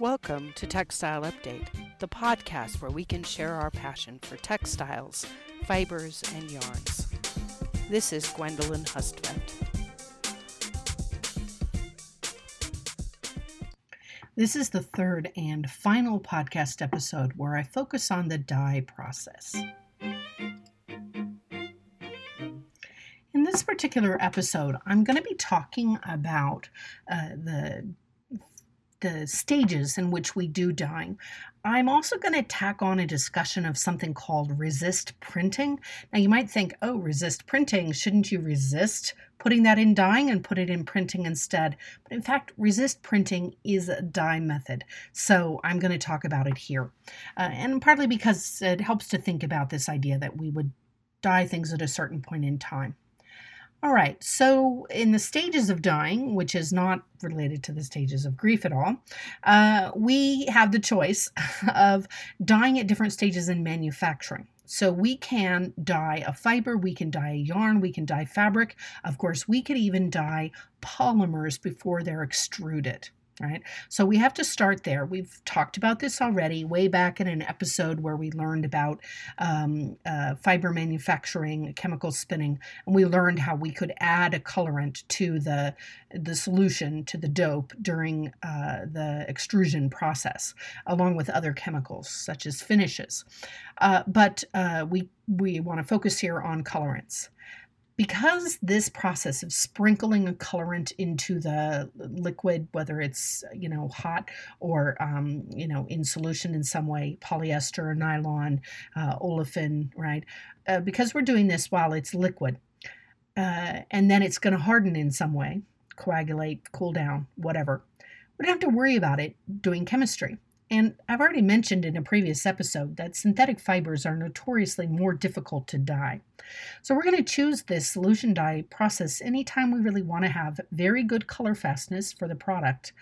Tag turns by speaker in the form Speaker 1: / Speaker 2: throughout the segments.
Speaker 1: Welcome to Textile Update, the podcast where we can share our passion for textiles, fibers, and yarns. This is Gwendolyn Hustvedt.
Speaker 2: This is the third and final podcast episode where I focus on the dye process. In this particular episode, I'm going to be talking about uh, the the stages in which we do dyeing. I'm also going to tack on a discussion of something called resist printing. Now, you might think, oh, resist printing, shouldn't you resist putting that in dyeing and put it in printing instead? But in fact, resist printing is a dye method. So I'm going to talk about it here. Uh, and partly because it helps to think about this idea that we would dye things at a certain point in time. All right, so in the stages of dyeing, which is not related to the stages of grief at all, uh, we have the choice of dyeing at different stages in manufacturing. So we can dye a fiber, we can dye a yarn, we can dye fabric. Of course, we could even dye polymers before they're extruded right? So we have to start there. We've talked about this already way back in an episode where we learned about um, uh, fiber manufacturing, chemical spinning, and we learned how we could add a colorant to the the solution to the dope during uh, the extrusion process, along with other chemicals such as finishes. Uh, but uh, we we want to focus here on colorants because this process of sprinkling a colorant into the liquid, whether it's you know hot or um, you know in solution in some way, polyester, or nylon, uh, olefin, right? Uh, because we're doing this while it's liquid, uh, and then it's going to harden in some way, coagulate, cool down, whatever. We don't have to worry about it doing chemistry. And I've already mentioned in a previous episode that synthetic fibers are notoriously more difficult to dye. So we're going to choose this solution dye process anytime we really want to have very good color fastness for the product.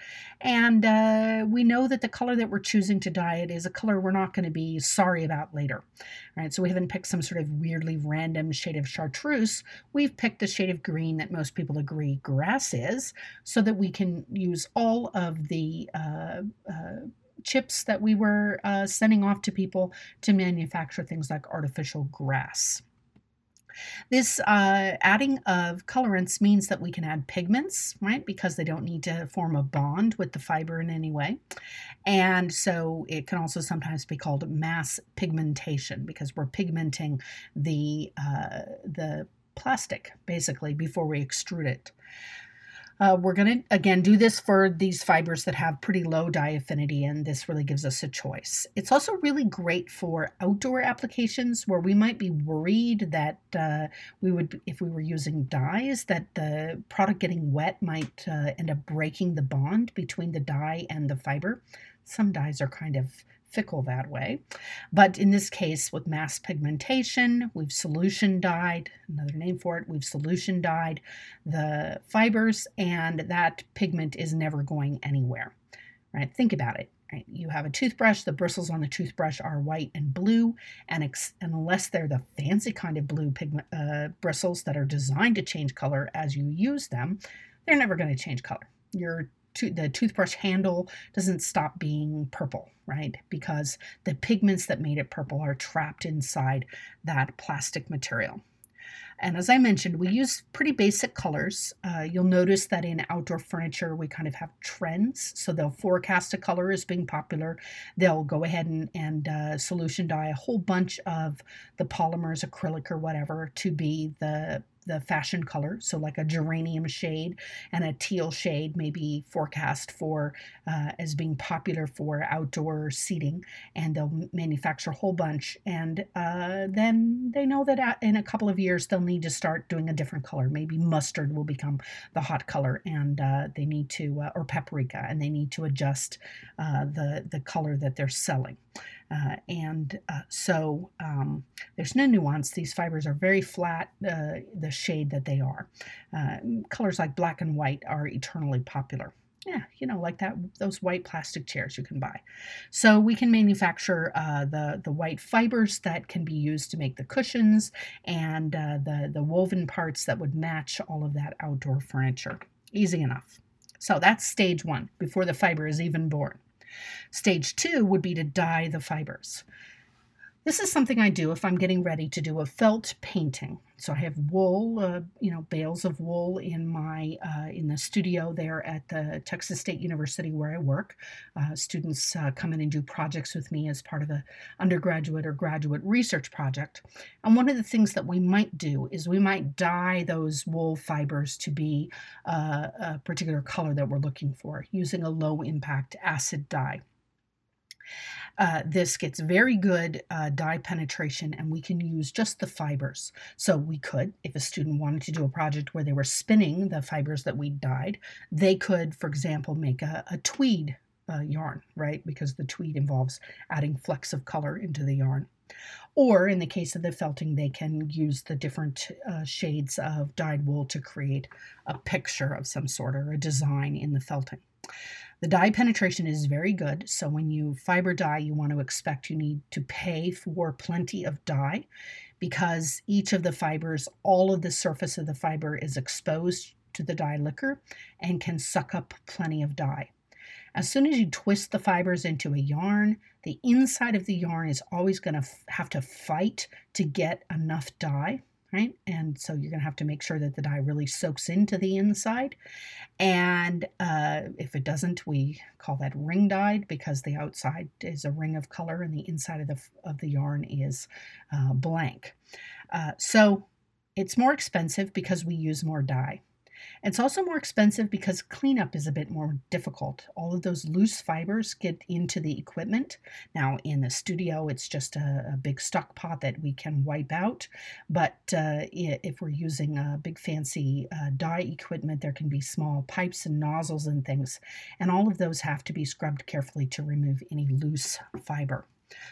Speaker 2: And uh, we know that the color that we're choosing to dye it is a color we're not going to be sorry about later. Right? So we haven't picked some sort of weirdly random shade of chartreuse. We've picked the shade of green that most people agree grass is so that we can use all of the uh, uh, chips that we were uh, sending off to people to manufacture things like artificial grass. This uh, adding of colorants means that we can add pigments, right? Because they don't need to form a bond with the fiber in any way. And so it can also sometimes be called mass pigmentation because we're pigmenting the, uh, the plastic basically before we extrude it. Uh, we're going to, again, do this for these fibers that have pretty low dye affinity, and this really gives us a choice. It's also really great for outdoor applications where we might be worried that uh, we would, if we were using dyes, that the product getting wet might uh, end up breaking the bond between the dye and the fiber. Some dyes are kind of fickle that way. But in this case, with mass pigmentation, we've solution dyed, another name for it, we've solution dyed the fibers, and that pigment is never going anywhere. Right? Think about it. Right? You have a toothbrush, the bristles on the toothbrush are white and blue, and ex- unless they're the fancy kind of blue pigment uh, bristles that are designed to change color as you use them, they're never going to change color. Your to- the toothbrush handle doesn't stop being purple, right? Because the pigments that made it purple are trapped inside that plastic material. And as I mentioned, we use pretty basic colors. Uh, you'll notice that in outdoor furniture, we kind of have trends. So they'll forecast a color as being popular. They'll go ahead and, and uh, solution dye a whole bunch of the polymers, acrylic or whatever, to be the the fashion color. So, like a geranium shade and a teal shade may be forecast for uh, as being popular for outdoor seating, and they'll manufacture a whole bunch. And uh, then they know that in a couple of years they'll need to start doing a different color. Maybe mustard will become the hot color, and uh, they need to, uh, or paprika, and they need to adjust uh, the the color that they're selling. Uh, and uh, so um, there's no nuance. These fibers are very flat, uh, the shade that they are. Uh, colors like black and white are eternally popular. Yeah, you know, like that those white plastic chairs you can buy. So we can manufacture uh, the the white fibers that can be used to make the cushions and uh, the the woven parts that would match all of that outdoor furniture. Easy enough. So that's stage one before the fiber is even born. Stage two would be to dye the fibers. This is something I do if I'm getting ready to do a felt painting. So I have wool, uh, you know, bales of wool in my uh, in the studio there at the Texas State University where I work. Uh, students uh, come in and do projects with me as part of a undergraduate or graduate research project. And one of the things that we might do is we might dye those wool fibers to be uh, a particular color that we're looking for using a low impact acid dye. Uh, this gets very good uh, dye penetration and we can use just the fibers. So we could, if a student wanted to do a project where they were spinning the fibers that we dyed, they could, for example, make a, a tweed uh, yarn, right? Because the tweed involves adding flecks of color into the yarn. Or in the case of the felting, they can use the different uh, shades of dyed wool to create a picture of some sort or a design in the felting. The dye penetration is very good. So when you fiber dye, you want to expect you need to pay for plenty of dye because each of the fibers, all of the surface of the fiber is exposed to the dye liquor and can suck up plenty of dye. As soon as you twist the fibers into a yarn, the inside of the yarn is always going to f- have to fight to get enough dye right? And so you're going to have to make sure that the dye really soaks into the inside. And uh, if it doesn't, we call that ring dyed because the outside is a ring of color and the inside of the, of the yarn is uh, blank. Uh, so it's more expensive because we use more dye. It's also more expensive because cleanup is a bit more difficult. All of those loose fibers get into the equipment. Now, in the studio, it's just a, a big stock pot that we can wipe out. But uh, if we're using a big fancy uh, dye equipment, there can be small pipes and nozzles and things. And all of those have to be scrubbed carefully to remove any loose fiber.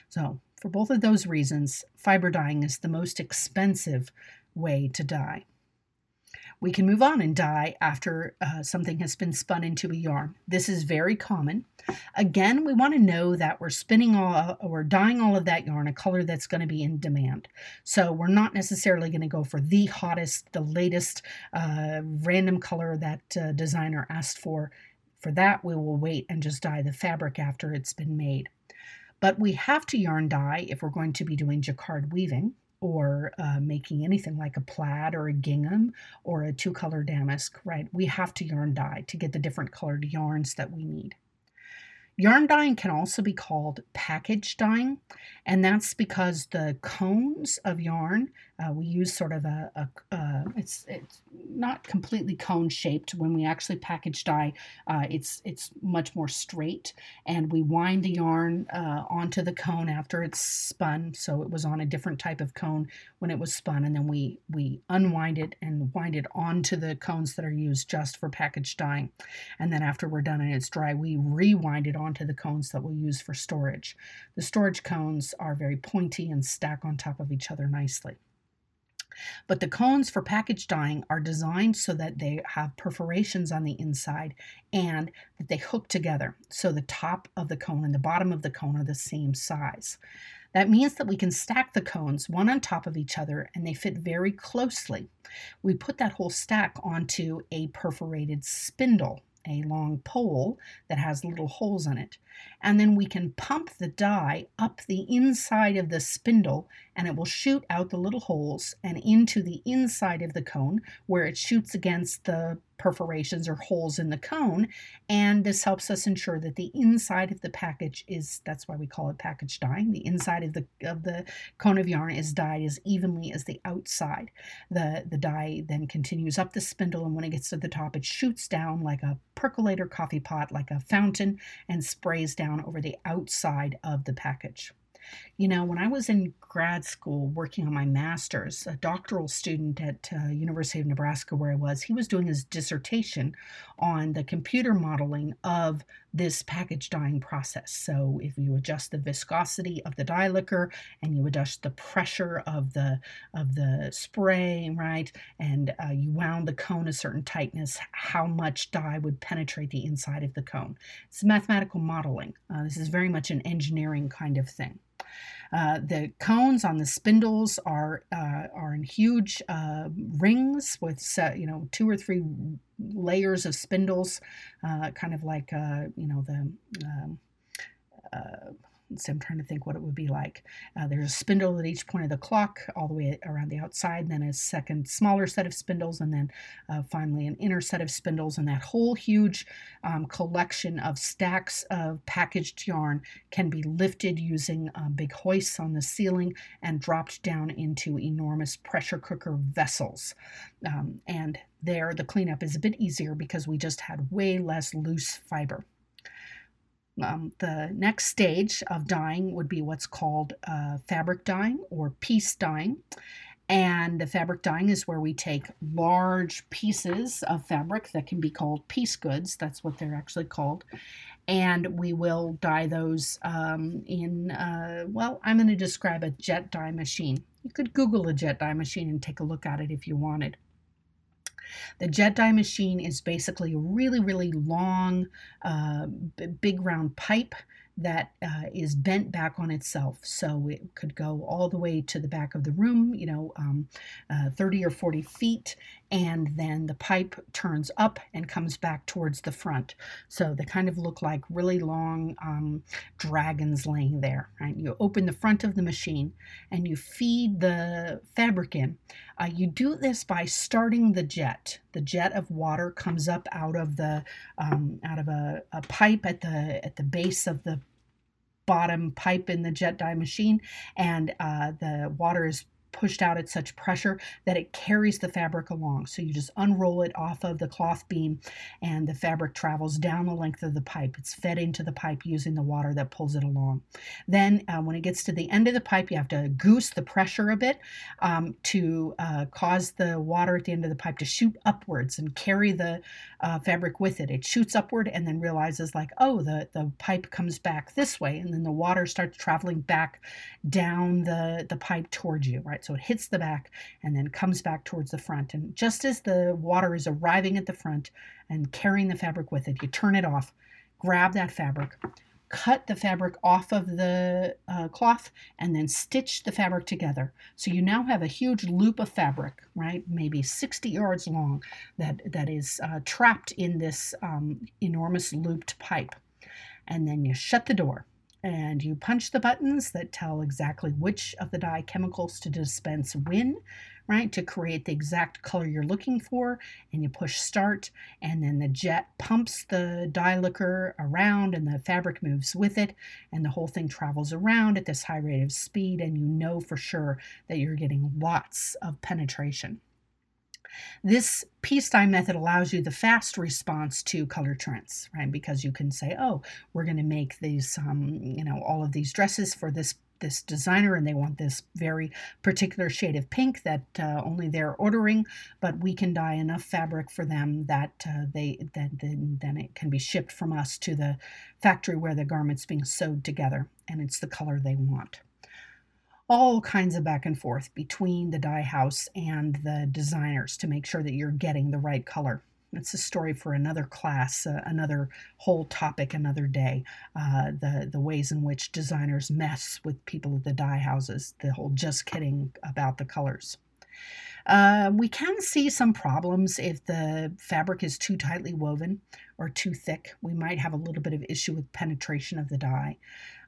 Speaker 2: So, for both of those reasons, fiber dyeing is the most expensive way to dye we can move on and dye after uh, something has been spun into a yarn. This is very common. Again, we want to know that we're spinning all, we're dyeing all of that yarn a color that's going to be in demand. So we're not necessarily going to go for the hottest, the latest uh, random color that uh, designer asked for. For that, we will wait and just dye the fabric after it's been made. But we have to yarn dye if we're going to be doing jacquard weaving or uh, making anything like a plaid or a gingham or a two color damask, right? We have to yarn dye to get the different colored yarns that we need. Yarn dyeing can also be called package dyeing, and that's because the cones of yarn, uh, we use sort of a, a uh, it's it's not completely cone shaped. When we actually package dye, uh, it's it's much more straight, and we wind the yarn uh, onto the cone after it's spun. So it was on a different type of cone when it was spun, and then we we unwind it and wind it onto the cones that are used just for package dyeing, and then after we're done and it's dry, we rewind it onto the cones that we'll use for storage. The storage cones are very pointy and stack on top of each other nicely. But the cones for package dyeing are designed so that they have perforations on the inside and that they hook together. So the top of the cone and the bottom of the cone are the same size. That means that we can stack the cones one on top of each other and they fit very closely. We put that whole stack onto a perforated spindle a long pole that has little holes in it. And then we can pump the dye up the inside of the spindle and it will shoot out the little holes and into the inside of the cone where it shoots against the perforations or holes in the cone. And this helps us ensure that the inside of the package is, that's why we call it package dyeing. The inside of the, of the cone of yarn is dyed as evenly as the outside. The, the dye then continues up the spindle and when it gets to the top, it shoots down like a percolator coffee pot, like a fountain, and sprays down over the outside of the package. You know, when I was in grad school working on my master's, a doctoral student at uh, University of Nebraska where I was, he was doing his dissertation on the computer modeling of this package dyeing process. So if you adjust the viscosity of the dye liquor and you adjust the pressure of the of the spray, right, and uh, you wound the cone a certain tightness, how much dye would penetrate the inside of the cone. It's mathematical modeling. Uh, this is very much an engineering kind of thing. Uh, the cones on the spindles are uh, are in huge uh, rings with you know two or three layers of spindles, uh, kind of like uh, you know the um, so I'm trying to think what it would be like. Uh, there's a spindle at each point of the clock, all the way around the outside, then a second smaller set of spindles, and then uh, finally an inner set of spindles. And that whole huge um, collection of stacks of packaged yarn can be lifted using uh, big hoists on the ceiling and dropped down into enormous pressure cooker vessels. Um, and there, the cleanup is a bit easier because we just had way less loose fiber. Um, the next stage of dyeing would be what's called uh, fabric dyeing or piece dyeing. And the fabric dyeing is where we take large pieces of fabric that can be called piece goods. That's what they're actually called. And we will dye those um, in, uh, well, I'm going to describe a jet dye machine. You could Google a jet dye machine and take a look at it if you wanted. The jet dye machine is basically a really, really long, uh, big round pipe that uh, is bent back on itself. So it could go all the way to the back of the room, you know, um, uh, 30 or 40 feet, and then the pipe turns up and comes back towards the front. So they kind of look like really long um, dragons laying there. Right? You open the front of the machine and you feed the fabric in. Uh, you do this by starting the jet. The jet of water comes up out of the um, out of a, a pipe at the at the base of the bottom pipe in the jet dye machine, and uh, the water is pushed out at such pressure that it carries the fabric along. So you just unroll it off of the cloth beam and the fabric travels down the length of the pipe. It's fed into the pipe using the water that pulls it along. Then uh, when it gets to the end of the pipe, you have to goose the pressure a bit um, to uh, cause the water at the end of the pipe to shoot upwards and carry the uh, fabric with it. It shoots upward and then realizes like, oh, the, the pipe comes back this way. And then the water starts traveling back down the, the pipe towards you, right? So it hits the back and then comes back towards the front. And just as the water is arriving at the front and carrying the fabric with it, you turn it off, grab that fabric, cut the fabric off of the uh, cloth and then stitch the fabric together. So you now have a huge loop of fabric, right? Maybe 60 yards long that, that is uh, trapped in this um, enormous looped pipe. And then you shut the door and you punch the buttons that tell exactly which of the dye chemicals to dispense when, right, to create the exact color you're looking for. And you push start, and then the jet pumps the dye liquor around, and the fabric moves with it, and the whole thing travels around at this high rate of speed, and you know for sure that you're getting lots of penetration. This dye method allows you the fast response to color trends, right? Because you can say, oh, we're going to make these, um, you know, all of these dresses for this this designer and they want this very particular shade of pink that uh, only they're ordering but we can dye enough fabric for them that uh, they then, then then it can be shipped from us to the factory where the garment's being sewed together and it's the color they want all kinds of back and forth between the dye house and the designers to make sure that you're getting the right color. It's a story for another class, uh, another whole topic, another day. Uh, the the ways in which designers mess with people at the dye houses. The whole just kidding about the colors. Uh, we can see some problems if the fabric is too tightly woven or too thick. We might have a little bit of issue with penetration of the dye.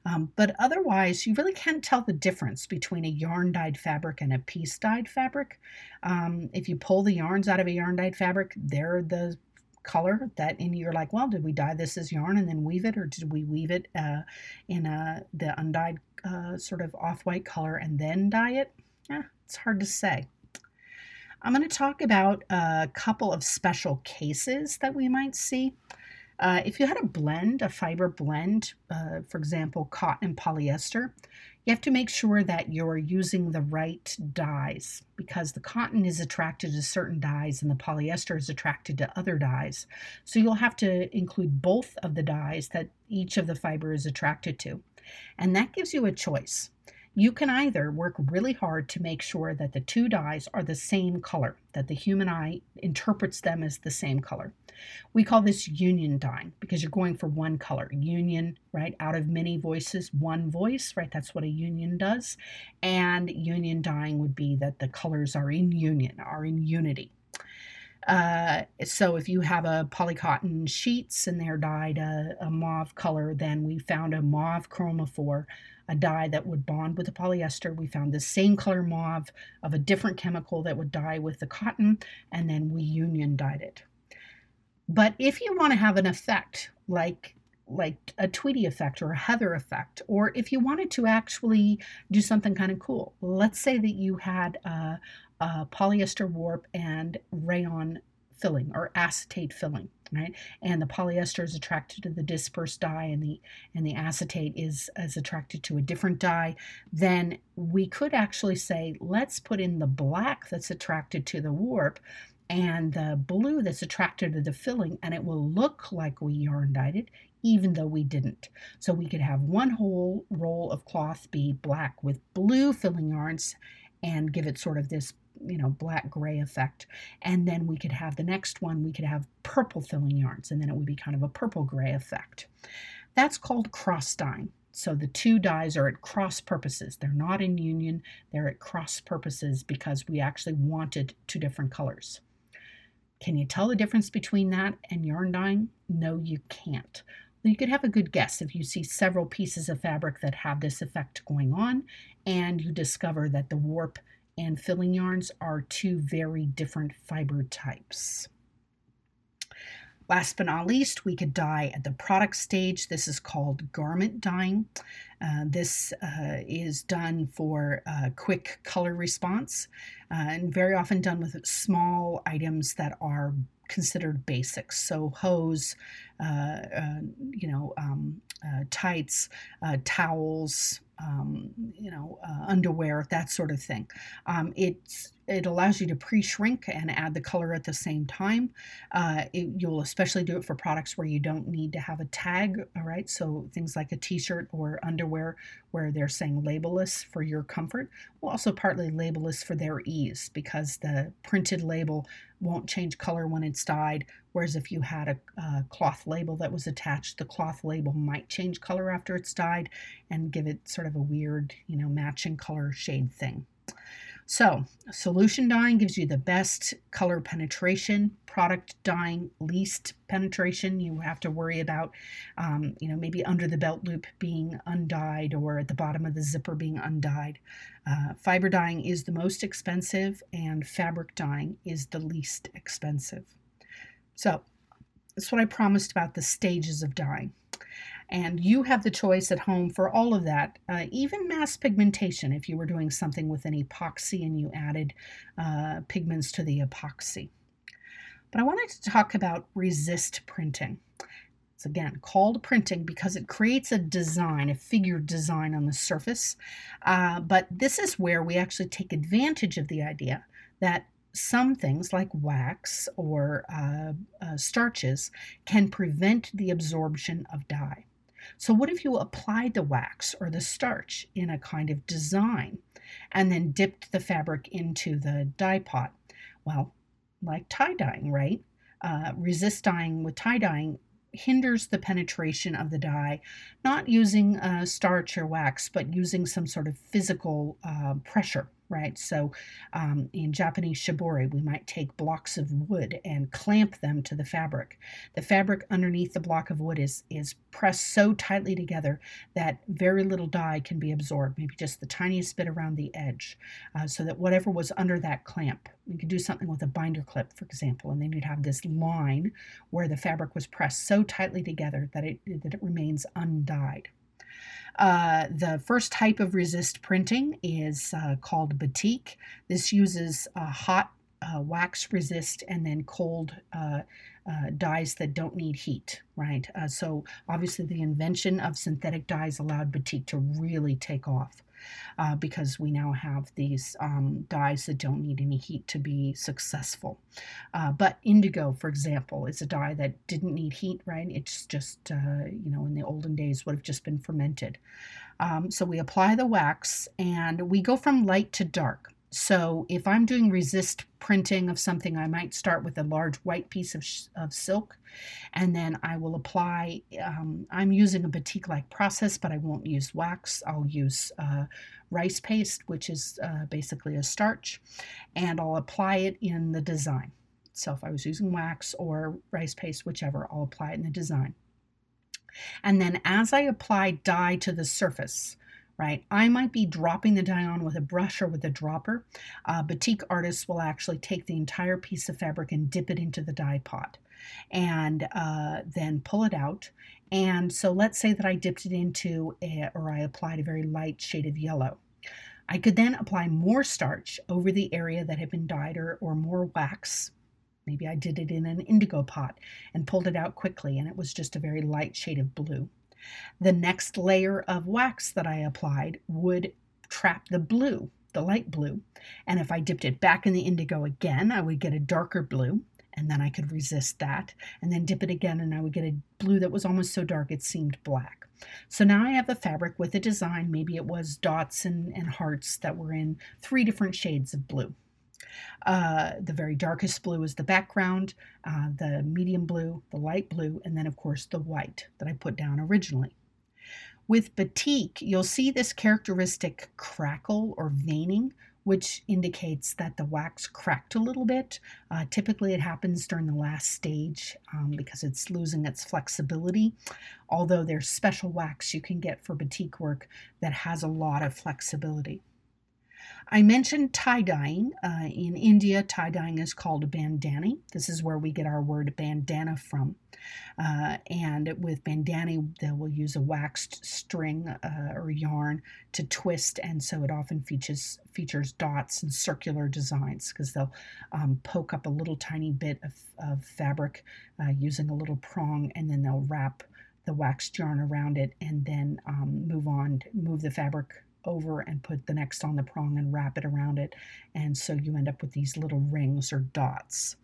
Speaker 2: Um, but otherwise, you really can't tell the difference between a yarn dyed fabric and a piece dyed fabric. Um, if you pull the yarns out of a yarn dyed fabric, they're the color that and you're like well did we dye this as yarn and then weave it or did we weave it uh, in a the undyed uh, sort of off-white color and then dye it? It's hard to say. I'm going to talk about a couple of special cases that we might see uh, if you had a blend, a fiber blend, uh, for example, cotton and polyester, you have to make sure that you're using the right dyes because the cotton is attracted to certain dyes and the polyester is attracted to other dyes. So you'll have to include both of the dyes that each of the fiber is attracted to. And that gives you a choice. You can either work really hard to make sure that the two dyes are the same color, that the human eye interprets them as the same color. We call this union dyeing because you're going for one color. Union, right? Out of many voices, one voice, right? That's what a union does. And union dyeing would be that the colors are in union, are in unity. Uh, so if you have a polycotton sheets and they're dyed a, a mauve color, then we found a mauve chromophore, a dye that would bond with the polyester. We found the same color mauve of a different chemical that would dye with the cotton, and then we union dyed it. But if you want to have an effect like like a tweedy effect or a Heather effect, or if you wanted to actually do something kind of cool, let's say that you had a, a polyester warp and rayon filling or acetate filling right and the polyester is attracted to the dispersed dye and the and the acetate is is attracted to a different dye then we could actually say let's put in the black that's attracted to the warp and the blue that's attracted to the filling, and it will look like we yarn dyed it, even though we didn't. So we could have one whole roll of cloth be black with blue filling yarns and give it sort of this you know black gray effect. And then we could have the next one we could have purple filling yarns and then it would be kind of a purple gray effect. That's called cross dyeing. So the two dyes are at cross purposes. They're not in union. They're at cross purposes because we actually wanted two different colors. Can you tell the difference between that and yarn dyeing? No, you can't. You could have a good guess if you see several pieces of fabric that have this effect going on and you discover that the warp and filling yarns are two very different fiber types. Last but not least, we could dye at the product stage. This is called garment dyeing. Uh, this uh, is done for uh, quick color response uh, and very often done with small items that are considered basics. So hose, uh, you know, um, tights, towels, um, you know, uh, underwear, that sort of thing. Um, it's it allows you to pre-shrink and add the color at the same time. Uh, it, you'll especially do it for products where you don't need to have a tag. All right, so things like a T-shirt or underwear where they're saying labelless for your comfort. Well, also partly labelless for their ease because the printed label won't change color when it's dyed. Whereas if you had a, a, cloth label that was attached, the cloth label might change color after it's dyed and give it sort of a weird, you know, matching color shade thing. So, solution dyeing gives you the best color penetration. Product dyeing, least penetration. You have to worry about, um, you know, maybe under the belt loop being undyed or at the bottom of the zipper being undyed. Uh, fiber dyeing is the most expensive, and fabric dyeing is the least expensive. So, that's what I promised about the stages of dyeing. And you have the choice at home for all of that, uh, even mass pigmentation, if you were doing something with an epoxy and you added uh, pigments to the epoxy. But I wanted to talk about resist printing. It's again called printing because it creates a design, a figure design on the surface. Uh, but this is where we actually take advantage of the idea that some things like wax or uh, uh, starches can prevent the absorption of dye. So, what if you applied the wax or the starch in a kind of design and then dipped the fabric into the dye pot? Well, like tie dyeing, right? Uh, resist dyeing with tie dyeing hinders the penetration of the dye, not using uh, starch or wax, but using some sort of physical uh, pressure right? So um, in Japanese shibori, we might take blocks of wood and clamp them to the fabric. The fabric underneath the block of wood is, is pressed so tightly together that very little dye can be absorbed, maybe just the tiniest bit around the edge, uh, so that whatever was under that clamp, you could do something with a binder clip, for example, and then you'd have this line where the fabric was pressed so tightly together that it, that it remains undyed. Uh, the first type of resist printing is uh, called batik. This uses hot uh, wax resist and then cold uh, uh, dyes that don't need heat, right? Uh, so obviously the invention of synthetic dyes allowed batik to really take off uh, because we now have these um, dyes that don't need any heat to be successful. Uh, but indigo, for example, is a dye that didn't need heat, right? It's just, uh, you know, in the olden days would have just been fermented. Um, so we apply the wax and we go from light to dark. So if I'm doing resist printing of something, I might start with a large white piece of, of silk and then I will apply, um, I'm using a batik-like process, but I won't use wax. I'll use uh, rice paste, which is uh, basically a starch, and I'll apply it in the design. So if I was using wax or rice paste, whichever, I'll apply it in the design. And then as I apply dye to the surface, right, I might be dropping the dye on with a brush or with a dropper. Uh, batik artists will actually take the entire piece of fabric and dip it into the dye pot and uh, then pull it out. And so let's say that I dipped it into, a, or I applied a very light shade of yellow. I could then apply more starch over the area that had been dyed or, or more wax. Maybe I did it in an indigo pot and pulled it out quickly, and it was just a very light shade of blue. The next layer of wax that I applied would trap the blue, the light blue. And if I dipped it back in the indigo again, I would get a darker blue and then I could resist that and then dip it again and I would get a blue that was almost so dark it seemed black. So now I have the fabric with a design, maybe it was dots and, and hearts that were in three different shades of blue. Uh, the very darkest blue is the background, uh, the medium blue, the light blue, and then of course the white that I put down originally. With batik, you'll see this characteristic crackle or veining which indicates that the wax cracked a little bit. Uh, typically, it happens during the last stage um, because it's losing its flexibility. Although there's special wax you can get for batik work that has a lot of flexibility. I mentioned tie dyeing. Uh, in India, tie dyeing is called bandhani. This is where we get our word bandana from. Uh, and with bandhani, they will use a waxed string uh, or yarn to twist, and so it often features features dots and circular designs because they'll um, poke up a little tiny bit of, of fabric uh, using a little prong, and then they'll wrap the waxed yarn around it, and then um, move on, move the fabric over and put the next on the prong and wrap it around it. And so you end up with these little rings or dots.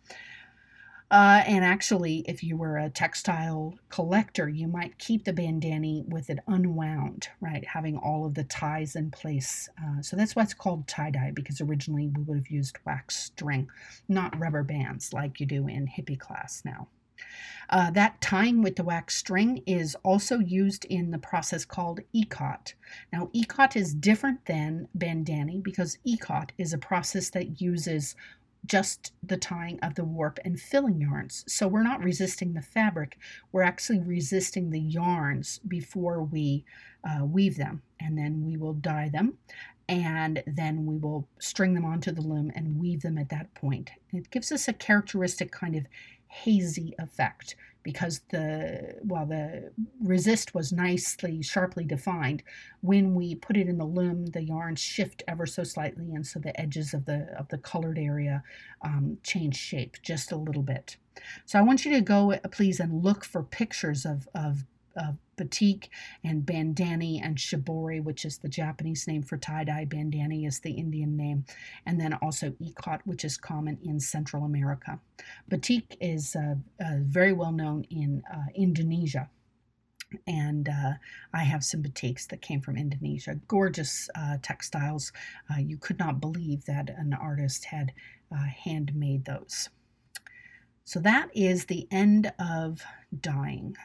Speaker 2: Uh, and actually, if you were a textile collector, you might keep the bandhani with it unwound, right? Having all of the ties in place. Uh, so that's why it's called tie dye, because originally we would have used wax string, not rubber bands like you do in hippie class now. Uh, that tying with the wax string is also used in the process called ikat. Now, ikat is different than bandhani because ikat is a process that uses just the tying of the warp and filling yarns. So we're not resisting the fabric, we're actually resisting the yarns before we uh, weave them. And then we will dye them and then we will string them onto the loom and weave them at that point. It gives us a characteristic kind of hazy effect because the while the resist was nicely sharply defined when we put it in the loom the yarns shift ever so slightly and so the edges of the of the colored area um, change shape just a little bit. So i want you to go please and look for pictures of of uh, batik and bandhani and shibori, which is the Japanese name for tie dye. Bandhani is the Indian name. And then also ikat, which is common in Central America. Batik is uh, uh, very well known in uh, Indonesia. And uh, I have some batiks that came from Indonesia. Gorgeous uh, textiles. you could not believe that an artist had handmade those. So that is the end of dyeing.